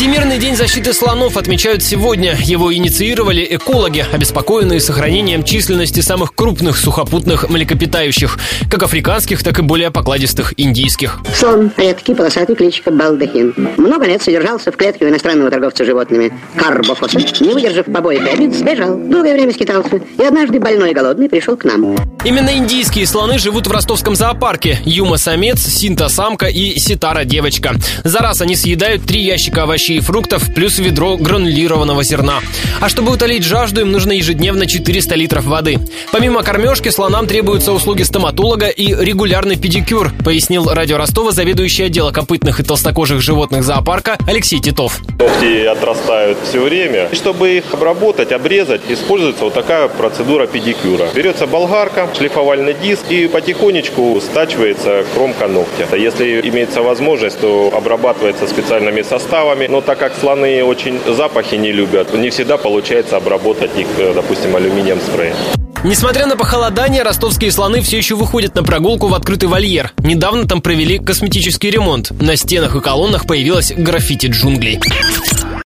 Всемирный день защиты слонов отмечают сегодня. Его инициировали экологи, обеспокоенные сохранением численности самых крупных сухопутных млекопитающих, как африканских, так и более покладистых индийских. Слон редкий, полосатый, кличка Балдахин. Много лет содержался в клетке у иностранного торговца животными Карбофоса. Не выдержав побоев и обид, сбежал. Долгое время скитался. И однажды больной и голодный пришел к нам. Именно индийские слоны живут в ростовском зоопарке. Юма-самец, синта-самка и ситара-девочка. За раз они съедают три ящика овощей и фруктов, плюс ведро гранулированного зерна. А чтобы утолить жажду, им нужно ежедневно 400 литров воды. Помимо кормежки, слонам требуются услуги стоматолога и регулярный педикюр, пояснил радио Ростова заведующий отдела копытных и толстокожих животных зоопарка Алексей Титов. Ногти отрастают все время. И чтобы их обработать, обрезать, используется вот такая процедура педикюра. Берется болгарка, шлифовальный диск и потихонечку стачивается кромка ногтя. Если имеется возможность, то обрабатывается специальными составами, но так как слоны очень запахи не любят, не всегда получается обработать их, э, допустим, алюминием спреем. Несмотря на похолодание, ростовские слоны все еще выходят на прогулку в открытый вольер. Недавно там провели косметический ремонт. На стенах и колоннах появилось граффити джунглей.